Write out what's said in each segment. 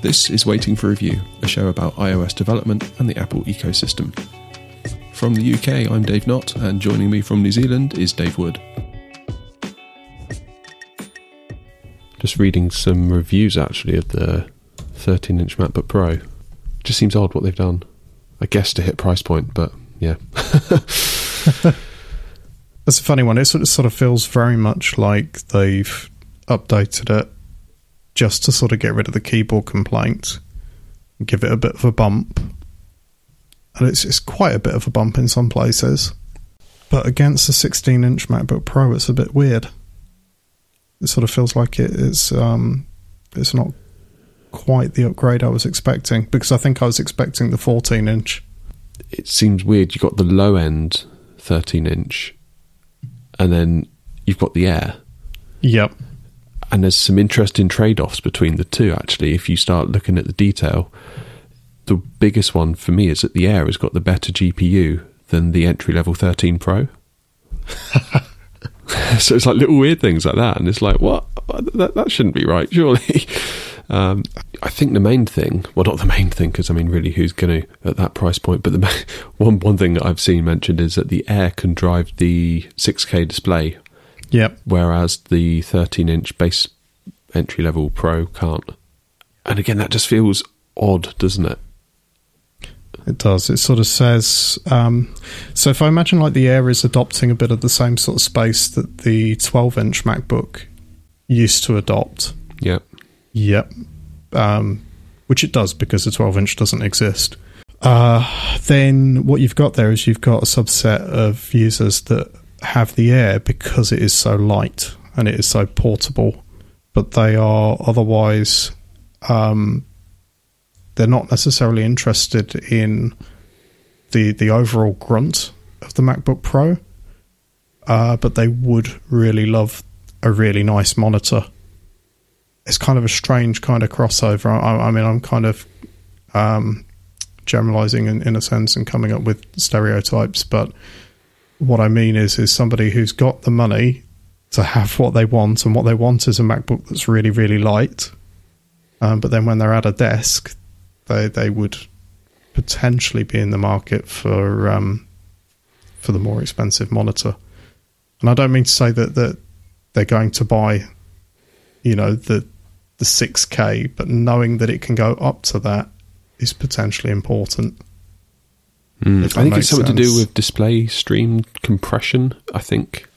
This is Waiting for Review, a show about iOS development and the Apple ecosystem. From the UK, I'm Dave Knott, and joining me from New Zealand is Dave Wood. Just reading some reviews actually of the 13 inch MacBook Pro. Just seems odd what they've done. I guess to hit price point, but yeah. That's a funny one. It sort of, sort of feels very much like they've updated it just to sort of get rid of the keyboard complaint, give it a bit of a bump. And it's, it's quite a bit of a bump in some places. But against the 16 inch MacBook Pro, it's a bit weird. It sort of feels like it is um, it's not quite the upgrade I was expecting because I think I was expecting the 14 inch. It seems weird. You've got the low end 13 inch, and then you've got the Air. Yep and there's some interesting trade-offs between the two actually. If you start looking at the detail the biggest one for me is that the air has got the better gpu than the entry level 13 pro. So it's like little weird things like that and it's like what? That, that shouldn't be right surely. Um, I think the main thing, well, not the main thing, because I mean, really, who's going to at that price point? But the one one thing that I've seen mentioned is that the Air can drive the 6K display Yep. Whereas the 13 inch base entry level Pro can't. And again, that just feels odd, doesn't it? It does. It sort of says. Um, so if I imagine like the Air is adopting a bit of the same sort of space that the 12 inch MacBook used to adopt. Yep. Yep. Um, which it does because the 12 inch doesn't exist. Uh, then what you've got there is you've got a subset of users that have the Air because it is so light and it is so portable, but they are otherwise um, they're not necessarily interested in the the overall grunt of the MacBook Pro, uh, but they would really love a really nice monitor. It's kind of a strange kind of crossover. I, I mean, I'm kind of um, generalizing in, in a sense and coming up with stereotypes, but what I mean is, is somebody who's got the money to have what they want, and what they want is a MacBook that's really, really light. Um, but then when they're at a desk, they they would potentially be in the market for um, for the more expensive monitor. And I don't mean to say that that they're going to buy, you know, the the 6K, but knowing that it can go up to that is potentially important. Mm. I think it's something sense. to do with display stream compression. I think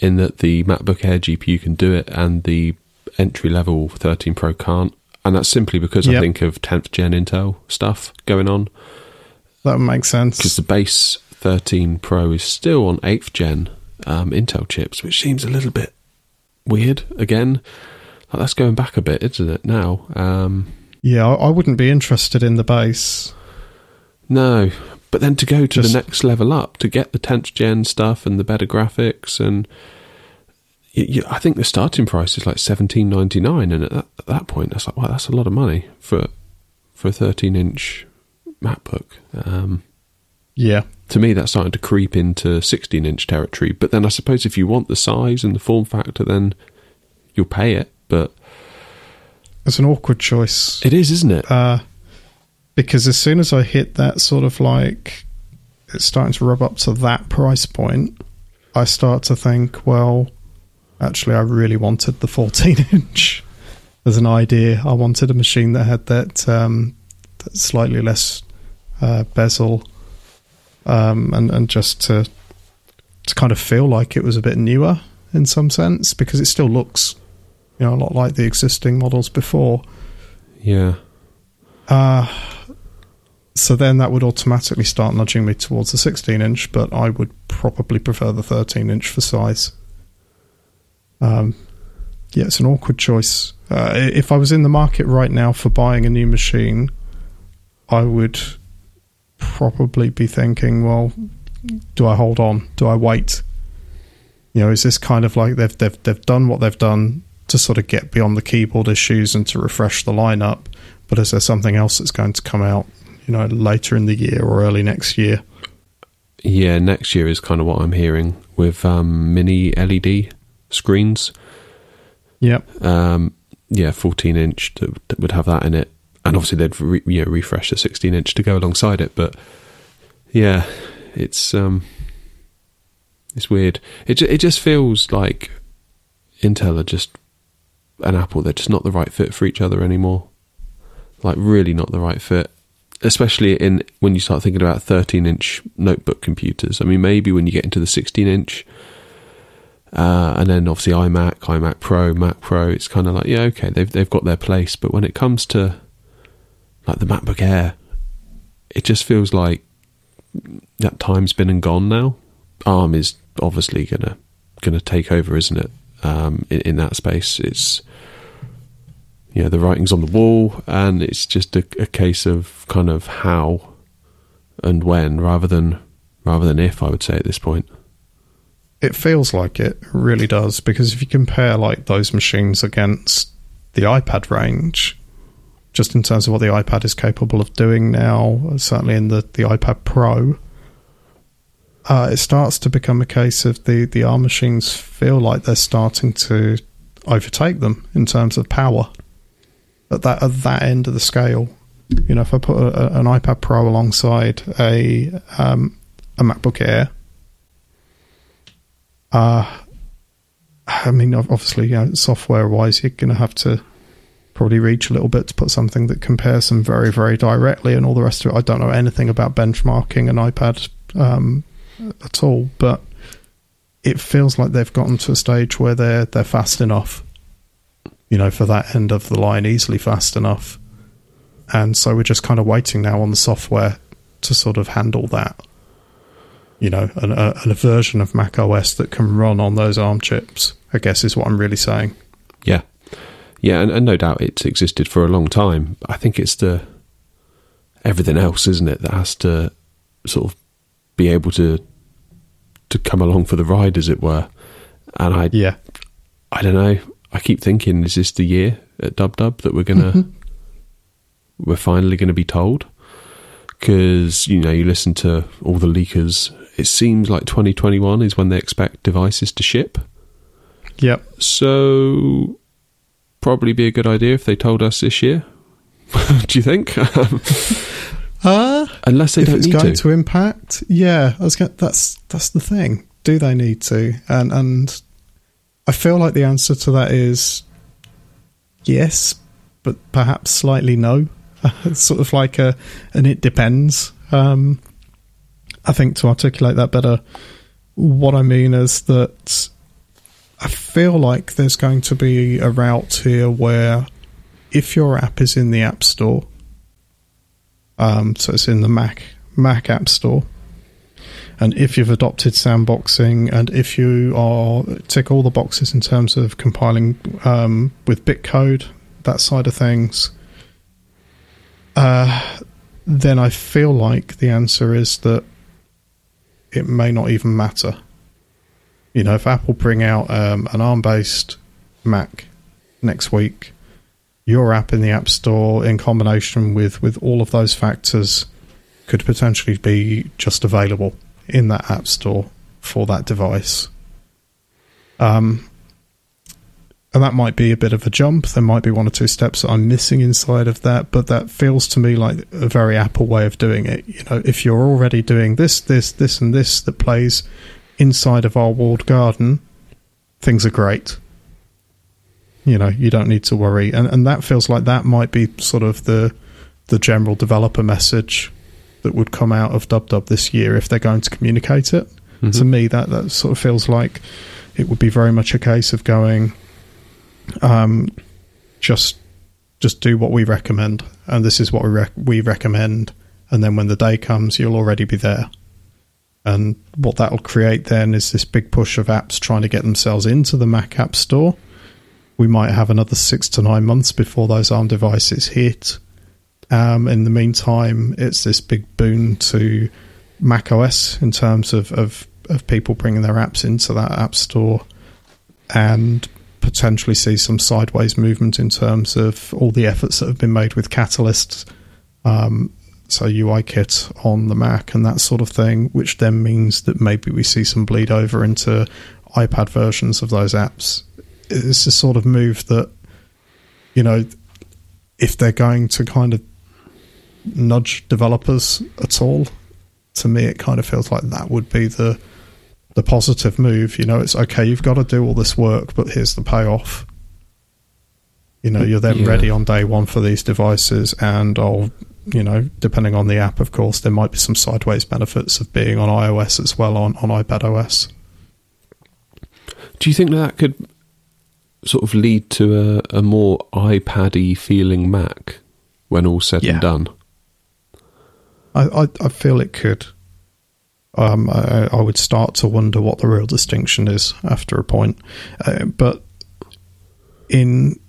in that the MacBook Air GPU can do it and the entry level 13 Pro can't, and that's simply because yep. I think of 10th gen Intel stuff going on. That makes sense because the base 13 Pro is still on 8th gen um, Intel chips, which seems a little bit weird. Again, like that's going back a bit, isn't it? Now, um, yeah, I wouldn't be interested in the base. No, but then to go to Just, the next level up, to get the 10th gen stuff and the better graphics, and you, you, I think the starting price is like seventeen ninety nine, and at that, at that, point, that's like, wow, that's a lot of money for for a thirteen inch MacBook. Um, yeah, to me, that's starting to creep into sixteen inch territory. But then I suppose if you want the size and the form factor, then you'll pay it. But it's an awkward choice. It is, isn't it? Uh, because as soon as I hit that sort of like it's starting to rub up to that price point, I start to think, well, actually, I really wanted the 14 inch as an idea. I wanted a machine that had that, um, that slightly less uh, bezel, um, and and just to to kind of feel like it was a bit newer in some sense because it still looks, you know, a lot like the existing models before. Yeah. Uh, so then that would automatically start nudging me towards the 16 inch, but I would probably prefer the 13 inch for size. Um, yeah, it's an awkward choice. Uh, if I was in the market right now for buying a new machine, I would probably be thinking, well, do I hold on? Do I wait? You know, is this kind of like they've they've they've done what they've done to sort of get beyond the keyboard issues and to refresh the lineup, but is there something else that's going to come out you know, later in the year or early next year. Yeah, next year is kind of what I'm hearing with um, mini LED screens. Yep. Um, yeah, 14 inch that, that, would have that in it. and obviously they'd re, you know, refresh the 16 inch to go alongside it. But yeah, it's um, it's weird. It it just feels like Intel are just and Apple. They're just not the right fit for each other anymore. Like really not the right fit. Especially in when you start thinking about 13 inch notebook computers. I mean, maybe when you get into the 16 inch, uh, and then obviously iMac, iMac Pro, Mac Pro. It's kind of like yeah, okay, they've they've got their place. But when it comes to like the MacBook Air, it just feels like that time's been and gone now. ARM is obviously gonna gonna take over, isn't it? Um, in, in, that space, it's know the writing's on the wall, and it's just a, a case of kind of how and when, rather than rather than if. I would say at this point. It feels like it really does because if you compare like those machines against the iPad range, just in terms of what the iPad is capable of doing now, certainly in the, the iPad Pro, uh, it starts to become a case of the, the ARM machines feel like they're starting to overtake them in terms of power at that at that end of the scale. You know, if I put a, an iPad Pro alongside a um, a MacBook Air, uh, I mean, obviously, you know, software wise, you're going to have to probably reach a little bit to put something that compares them very, very directly and all the rest of it. I don't know anything about benchmarking an iPad um, at all, but it feels like they've gotten to a stage where they're they're fast enough, you know, for that end of the line, easily fast enough. And so we're just kind of waiting now on the software to sort of handle that. You know, an, uh, a, a version of Mac OS that can run on those ARM chips, I guess is what I'm really saying. Yeah. Yeah, and, and no doubt it's existed for a long time. I think it's the everything else, isn't it, that has to sort of be able to to come along for the ride, as it were. And I, yeah, I don't know. I keep thinking, is this the year at Dub Dub that we're gonna mm-hmm. we're finally going to be told? Because you know, you listen to all the leakers. It seems like 2021 is when they expect devices to ship. Yep. So probably be a good idea if they told us this year. Do you think? Uh, Unless they if don't it's need going to. to. impact, yeah, I was going, that's that's the thing. Do they need to? And and I feel like the answer to that is yes, but perhaps slightly no. it's sort of like a and it depends. Um, I think to articulate that better, what I mean is that I feel like there's going to be a route here where if your app is in the App Store um, so it's in the Mac Mac App Store. And if you've adopted sandboxing, and if you are tick all the boxes in terms of compiling um, with bitcode, that side of things, uh, then I feel like the answer is that it may not even matter. You know, if Apple bring out um, an ARM-based Mac next week, your app in the App Store in combination with, with all of those factors could potentially be just available in that App Store for that device. Um, and that might be a bit of a jump. There might be one or two steps that I'm missing inside of that, but that feels to me like a very Apple way of doing it. You know, if you're already doing this, this, this, and this that plays inside of our walled garden, things are great you know you don't need to worry and and that feels like that might be sort of the the general developer message that would come out of dub dub this year if they're going to communicate it mm-hmm. to me that that sort of feels like it would be very much a case of going um just just do what we recommend and this is what we rec- we recommend and then when the day comes you'll already be there and what that'll create then is this big push of apps trying to get themselves into the Mac App Store we might have another six to nine months before those ARM devices hit. Um, in the meantime, it's this big boon to Mac OS in terms of, of, of people bringing their apps into that app store and potentially see some sideways movement in terms of all the efforts that have been made with Catalyst, um, so UIKit on the Mac and that sort of thing, which then means that maybe we see some bleed over into iPad versions of those apps. It's a sort of move that you know if they're going to kind of nudge developers at all, to me it kind of feels like that would be the the positive move. You know, it's okay, you've got to do all this work, but here's the payoff. You know, you're then Yeah. ready on day one for these devices, and I'll, you know, depending on the app, of course, there might be some sideways benefits of being on iOS as well on, on iPad OS. Do you think that, could sort of lead to a, a more iPad-y feeling Mac when all said Yeah. and done? I, I, I feel it could. Um, I, I would start to wonder what the real distinction is after a point, uh, but in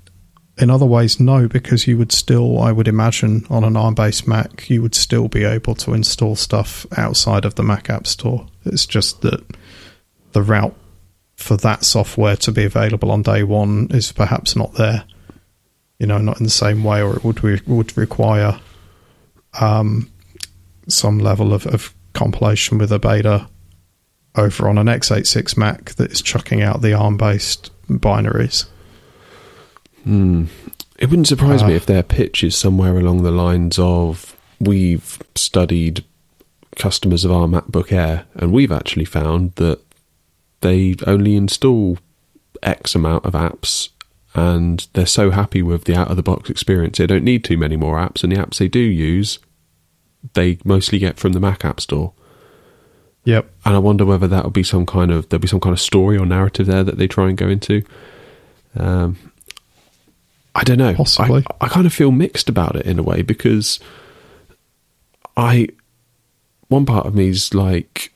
in other ways, no, because you would still, I would imagine, on an ARM-based Mac, you would still be able to install stuff outside of the Mac App Store. It's just that the route for that software to be available on day one is perhaps not there. You know, not in the same way, or it would re- would require um, some level of, of compilation with a beta over on an x86 Mac that is chucking out the ARM based binaries. Hmm. It wouldn't surprise me Uh, if their pitch is somewhere along the lines of we've studied customers of our MacBook Air and we've actually found that they only install X amount of apps and they're so happy with the out of the box experience they don't need too many more apps and the apps they do use they mostly get from the Mac App Store. Yep. And I wonder whether that'll be some kind of there'll be some kind of story or narrative there that they try and go into. Um, I don't know. Possibly. I, I kind of feel mixed about it in a way because I one part of me is like,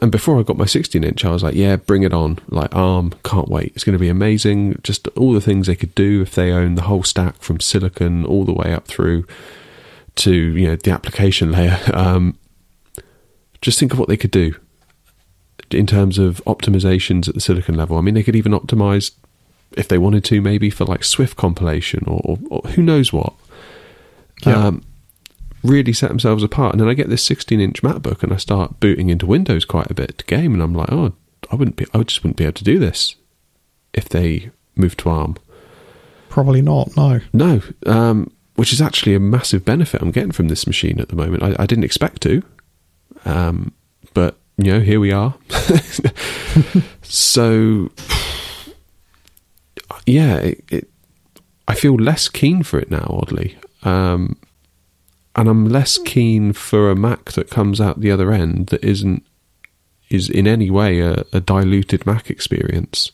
and before I got my 16 inch, I was like, yeah, bring it on. Like ARM, can't wait. It's going to be amazing. Just all the things they could do if they own the whole stack from silicon all the way up through to you know the application layer. Um, just think of what they could do in terms of optimizations at the silicon level. I mean, they could even optimize if they wanted to, maybe for like Swift compilation or, or, or who knows what. Yeah. Um, really set themselves apart. And then I get this 16 inch MacBook and I start booting into Windows quite a bit to game, and I'm like, oh, I wouldn't be, I just wouldn't be able to do this if they moved to ARM. Probably not, no. No, um, which is actually a massive benefit I'm getting from this machine at the moment. I, I didn't expect to, um, but you know, here we are. so, yeah, it, it, I feel less keen for it now. Oddly, um, and I'm less keen for a Mac that comes out the other end that isn't is in any way a, a diluted Mac experience.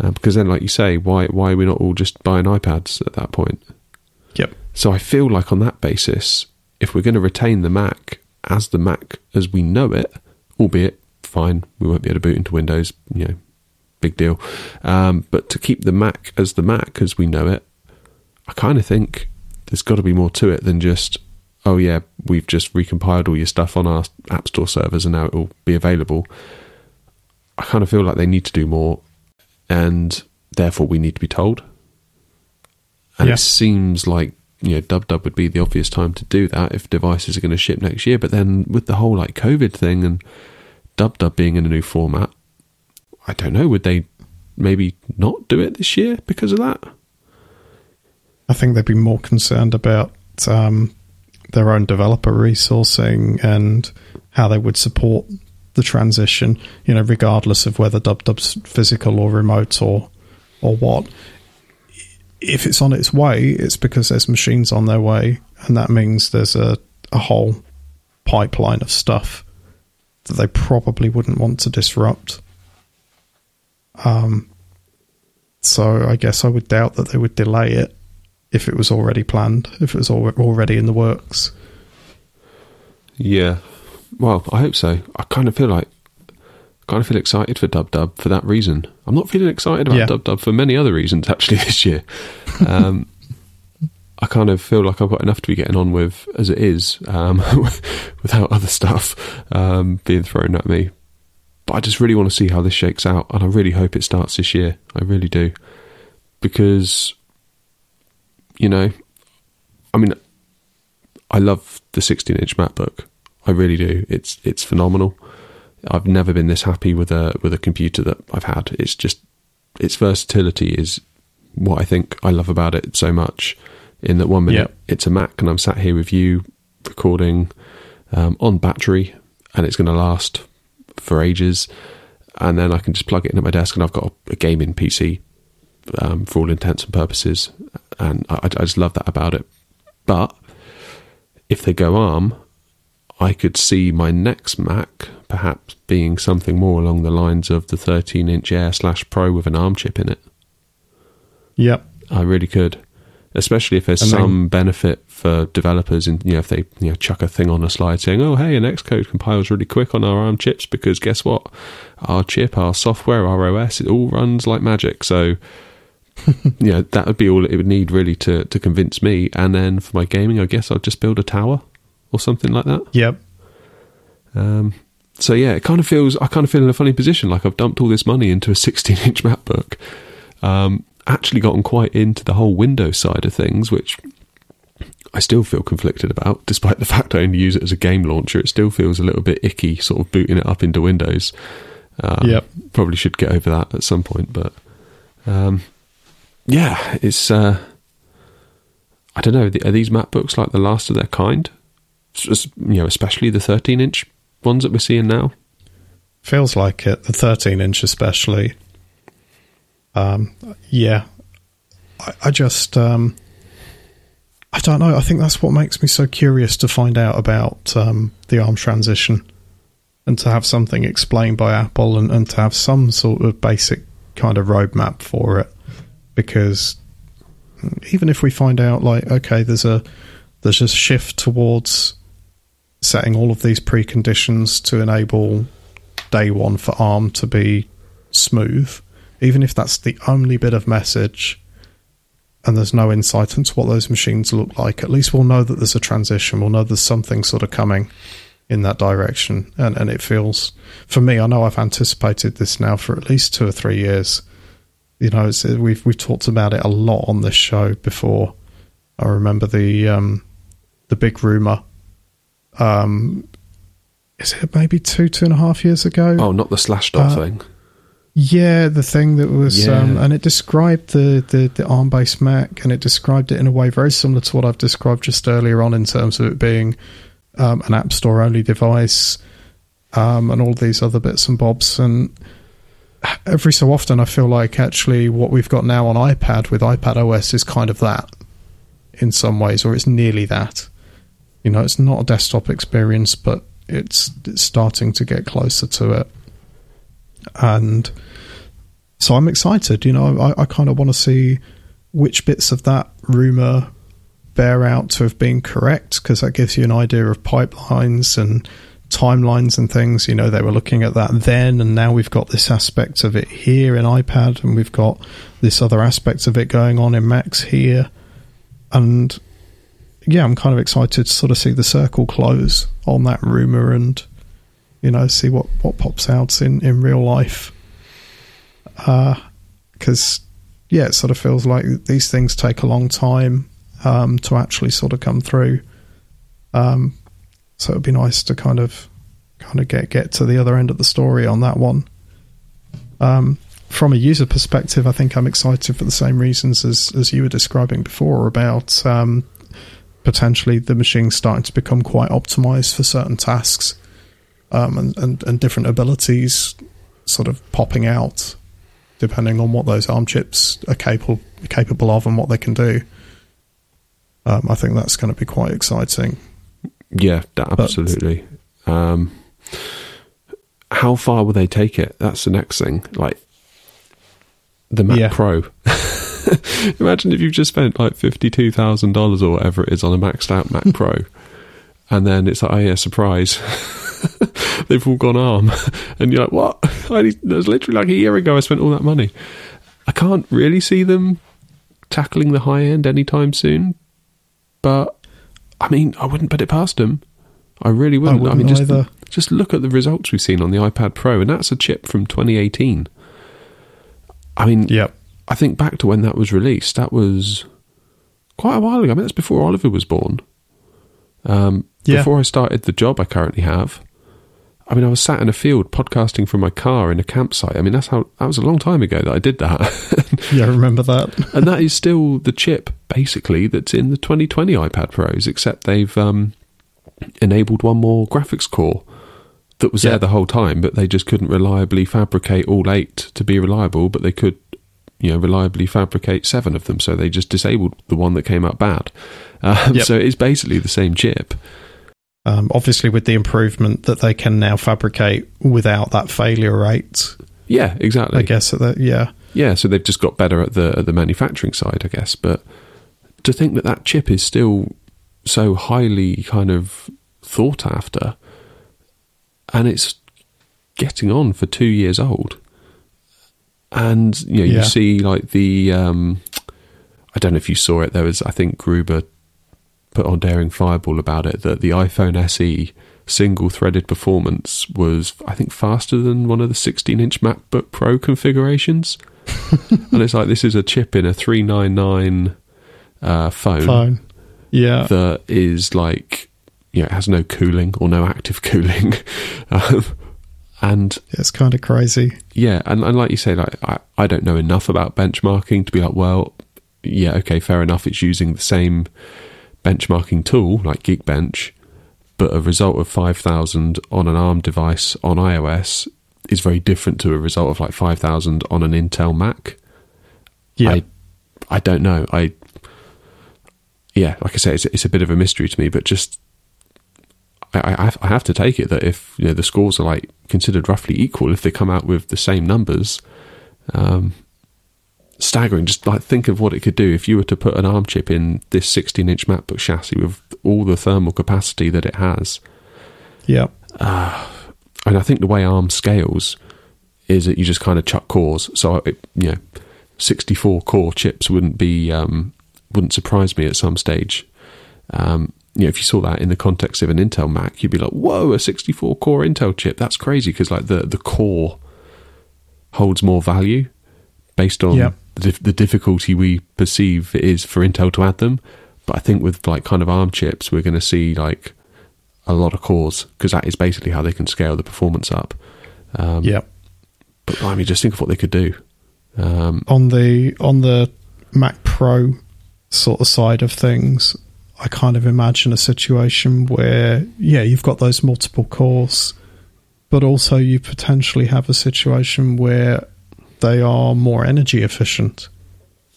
Uh, because then, like you say, why why are we not all just buying iPads at that point? Yep. So I feel like on that basis, if we're going to retain the Mac as the Mac as we know it, albeit fine, we won't be able to boot into Windows, you know, big deal. Um, but to keep the Mac as the Mac as we know it, I kind of think there's got to be more to it than just, oh yeah, we've just recompiled all your stuff on our App Store servers and now it will be available. I kind of feel like they need to do more, and therefore we need to be told. And Yeah. it seems like you know Dub Dub would be the obvious time to do that if devices are going to ship next year. But then with the whole like COVID thing and Dub Dub being in a new format, I don't know. Would they maybe not do it this year because of that? I think they'd be more concerned about um, their own developer resourcing and how they would support the transition, you know, regardless of whether dub dub's physical or remote or or what. If it's on its way, it's because there's machines on their way, and that means there's a, a whole pipeline of stuff that they probably wouldn't want to disrupt. Um, so I guess I would doubt that they would delay it if it was already planned, if it was al- already in the works. Yeah. Well, I hope so. I kind of feel like kind of feel excited for Dub Dub for that reason. I'm not feeling excited about Yeah. Dub Dub for many other reasons actually this year. Um, I kind of feel like I've got enough to be getting on with as it is, um, without other stuff um, being thrown at me. But I just really want to see how this shakes out, and I really hope it starts this year. I really do, because you know, I mean, I love the 16-inch MacBook. I really do. It's it's phenomenal. I've never been this happy with a with a computer that I've had. It's just its versatility is what I think I love about it so much. In that one minute, Yep. it's a Mac, and I'm sat here with you recording um, on battery, and it's going to last for ages. And then I can just plug it in at my desk, and I've got a, a gaming PC um, for all intents and purposes. And I, I just love that about it. But if they go ARM, I could see my next Mac perhaps being something more along the lines of the 13 inch Air slash Pro with an ARM chip in it. Yep. I really could, especially if there's And then- some benefit for developers, and you know if they you know chuck a thing on a slide saying, "Oh, hey, an Xcode compiles really quick on our ARM chips because guess what, our chip, our software, our OS, it all runs like magic." So, you know that would be all it would need really to to convince me. And then for my gaming, I guess I'll just build a tower or something like that. Yep. Um, so yeah, it kind of feels I kind of feel in a funny position, like I've dumped all this money into a 16-inch MacBook. Um, actually, gotten quite into the whole Windows side of things, which I still feel conflicted about, despite the fact I only use it as a game launcher. It still feels a little bit icky, sort of booting it up into Windows. Um, Yep. Probably should get over that at some point, but um, yeah, it's. Uh, I don't know. Are these MacBooks like the last of their kind? You know, especially the 13-inch ones that we're seeing now. Feels like it. The 13 inch, especially. Um, yeah. I, I just, um, I don't know. I think that's what makes me so curious to find out about um, the ARM transition and to have something explained by Apple and, and to have some sort of basic kind of roadmap for it. Because even if we find out, like, okay, there's a there's a shift towards setting all of these preconditions to enable day one for ARM to be smooth, even if that's the only bit of message and there's no insight into what those machines look like, at least we'll know that there's a transition. We'll know there's something sort of coming in that direction. And, and it feels, for me, I know I've anticipated this now for at least two or three years. You know, we've we've talked about it a lot on this show before. I remember the um, the big rumor um, is it maybe two two and a half years ago? Oh, not the Slashdot Uh, thing. Yeah, the thing that was, Yeah. um, and it described the, the, the ARM based Mac, and it described it in a way very similar to what I've described just earlier on in terms of it being um, an App Store only device, um, and all these other bits and bobs. And every so often, I feel like actually what we've got now on iPad with iPad OS is kind of that in some ways, or it's nearly that. You know, it's not a desktop experience, but it's, it's starting to get closer to it. And so I'm excited. You know, I, I kind of want to see which bits of that rumor bear out to have been correct because that gives you an idea of pipelines and timelines and things. You know, they were looking at that then, and now we've got this aspect of it here in iPad, and we've got this other aspect of it going on in Macs here. And yeah, I'm kind of excited to sort of see the circle close on that rumor and you know see what what pops out in in real life. Because yeah, it sort of feels like these things take a long time um, to actually sort of come through. Um, so it'd be nice to kind of kind of get get to the other end of the story on that one. Um, from a user perspective, I think I'm excited for the same reasons as as you were describing before about um, potentially the machine's starting to become quite optimized for certain tasks um, and, and and different abilities sort of popping out depending on what those ARM chips are capable capable of and what they can do. Um, I think that's going to be quite exciting. Yeah, that, But- absolutely. Um, how far will they take it? That's the next thing. Like the Mac Yeah. Pro. Imagine if you've just spent like fifty-two thousand dollars or whatever it is on a maxed out Mac Pro, and then it's like, oh yeah, surprise, they've all gone arm, and you're like, what? I, it was literally like a year ago I spent all that money. I can't really see them tackling the high end anytime soon, but I mean, I wouldn't put it past them. I really wouldn't. I, wouldn't mean, just either. just look at the results we've seen on the iPad Pro, and that's a chip from 2018. I mean, Yep. I think back to when that was released. That was quite a while ago. I mean, that's before Oliver was born. Um, Yeah. Before I started the job I currently have, I mean, I was sat in a field podcasting from my car in a campsite. I mean, that's how that was a long time ago that I did that. yeah, I remember that. and that is still the chip, basically, that's in the 2020 iPad Pros, except they've um, enabled one more graphics core that was yeah. there the whole time, but they just couldn't reliably fabricate all eight to be reliable, but they could, you know, reliably fabricate seven of them. So they just disabled the one that came out bad. Um, yep. So it's basically the same chip. Um, obviously, with the improvement that they can now fabricate without that failure rate. Yeah, exactly. I guess that. Yeah, yeah. So they've just got better at the at the manufacturing side, I guess. But to think that that chip is still so highly kind of thought after, and it's getting on for two years old, and you know yeah. you see like the um, I don't know if you saw it. There was I think Gruber put on Daring Fireball about it that the iPhone SE single threaded performance was, I think, faster than one of the 16 inch MacBook Pro configurations. and it's like this is a chip in a 399 uh, phone. Phone. Yeah. That is like, you know, it has no cooling or no active cooling. um, and it's kind of crazy. Yeah. And, and like you say, like, I, I don't know enough about benchmarking to be like, well, yeah, okay, fair enough. It's using the same benchmarking tool like Geekbench, but a result of 5000 on an ARM device on iOS is very different to a result of like 5000 on an Intel Mac. Yeah. I, I don't know. I, yeah, like I say, it's, it's a bit of a mystery to me, but just I, I, have to take it that if you know the scores are like considered roughly equal, if they come out with the same numbers, um, staggering. Just like think of what it could do if you were to put an ARM chip in this 16 inch MacBook chassis with all the thermal capacity that it has. Yeah. Uh, and I think the way ARM scales is that you just kind of chuck cores. So, it, you know, 64 core chips wouldn't be, um, wouldn't surprise me at some stage. Um, you know, if you saw that in the context of an Intel Mac, you'd be like, "Whoa, a 64 core Intel chip! That's crazy!" Because like the the core holds more value based on yep the, the difficulty we perceive it is for Intel to add them. But I think with like kind of ARM chips, we're going to see like a lot of cores because that is basically how they can scale the performance up. Um, yeah. But I mean, just think of what they could do um, on the on the Mac Pro sort of side of things. I kind of imagine a situation where, yeah, you've got those multiple cores, but also you potentially have a situation where they are more energy efficient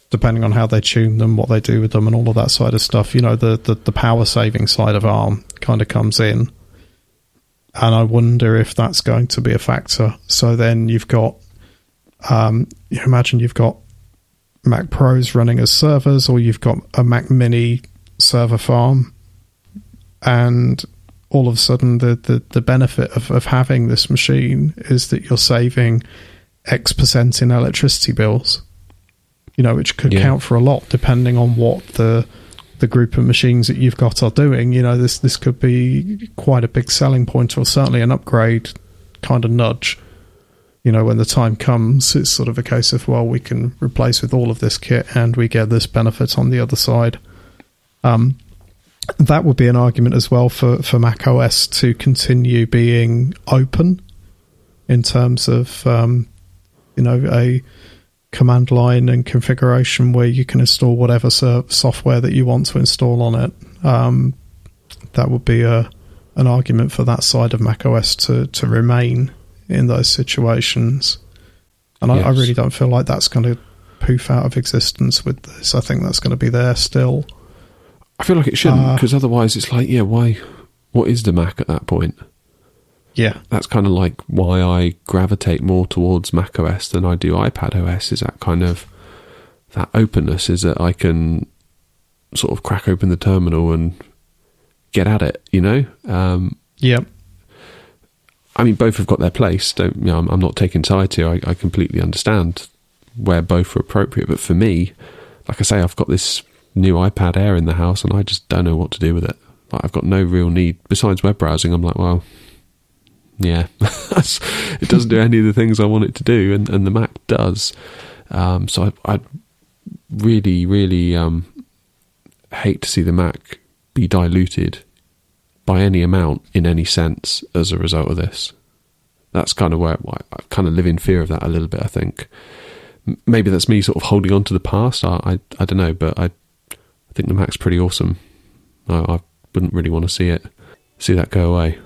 depending on how they tune them, what they do with them, and all of that side of stuff. You know, the, the, the power saving side of ARM kind of comes in. And I wonder if that's going to be a factor. So then you've got, um, you imagine you've got Mac Pros running as servers, or you've got a Mac Mini server farm, and all of a sudden the, the, the benefit of, of having this machine is that you're saving X percent in electricity bills. You know, which could yeah. count for a lot depending on what the the group of machines that you've got are doing. You know, this this could be quite a big selling point, or certainly an upgrade kind of nudge. You know, when the time comes, it's sort of a case of well, we can replace with all of this kit, and we get this benefit on the other side. Um, that would be an argument as well for for Mac OS to continue being open in terms of um, you know a command line and configuration where you can install whatever software that you want to install on it. Um, that would be a an argument for that side of macOS to to remain in those situations. And yes. I, I, really don't feel like that's going to poof out of existence with this. I think that's going to be there still. I feel like it shouldn't because uh, otherwise it's like, yeah, why? What is the Mac at that point? Yeah. That's kind of like why I gravitate more towards Mac OS than I do iPad OS is that kind of that openness is that I can sort of crack open the terminal and get at it, you know? Um, yeah. I mean, both have got their place. Don't you know? I'm, I'm not taking sides here. I, I, completely understand where both are appropriate. But for me, like I say, I've got this new iPad Air in the house, and I just don't know what to do with it. Like, I've got no real need besides web browsing. I'm like, well, yeah, it doesn't do any of the things I want it to do, and, and the Mac does. Um, so I, I, really, really um, hate to see the Mac be diluted by any amount in any sense as a result of this. That's kind of where I, I kind of live in fear of that a little bit. I think maybe that's me sort of holding on to the past. I, I, I don't know, but I I think the Mac's pretty awesome. I, I wouldn't really want to see it see that go away.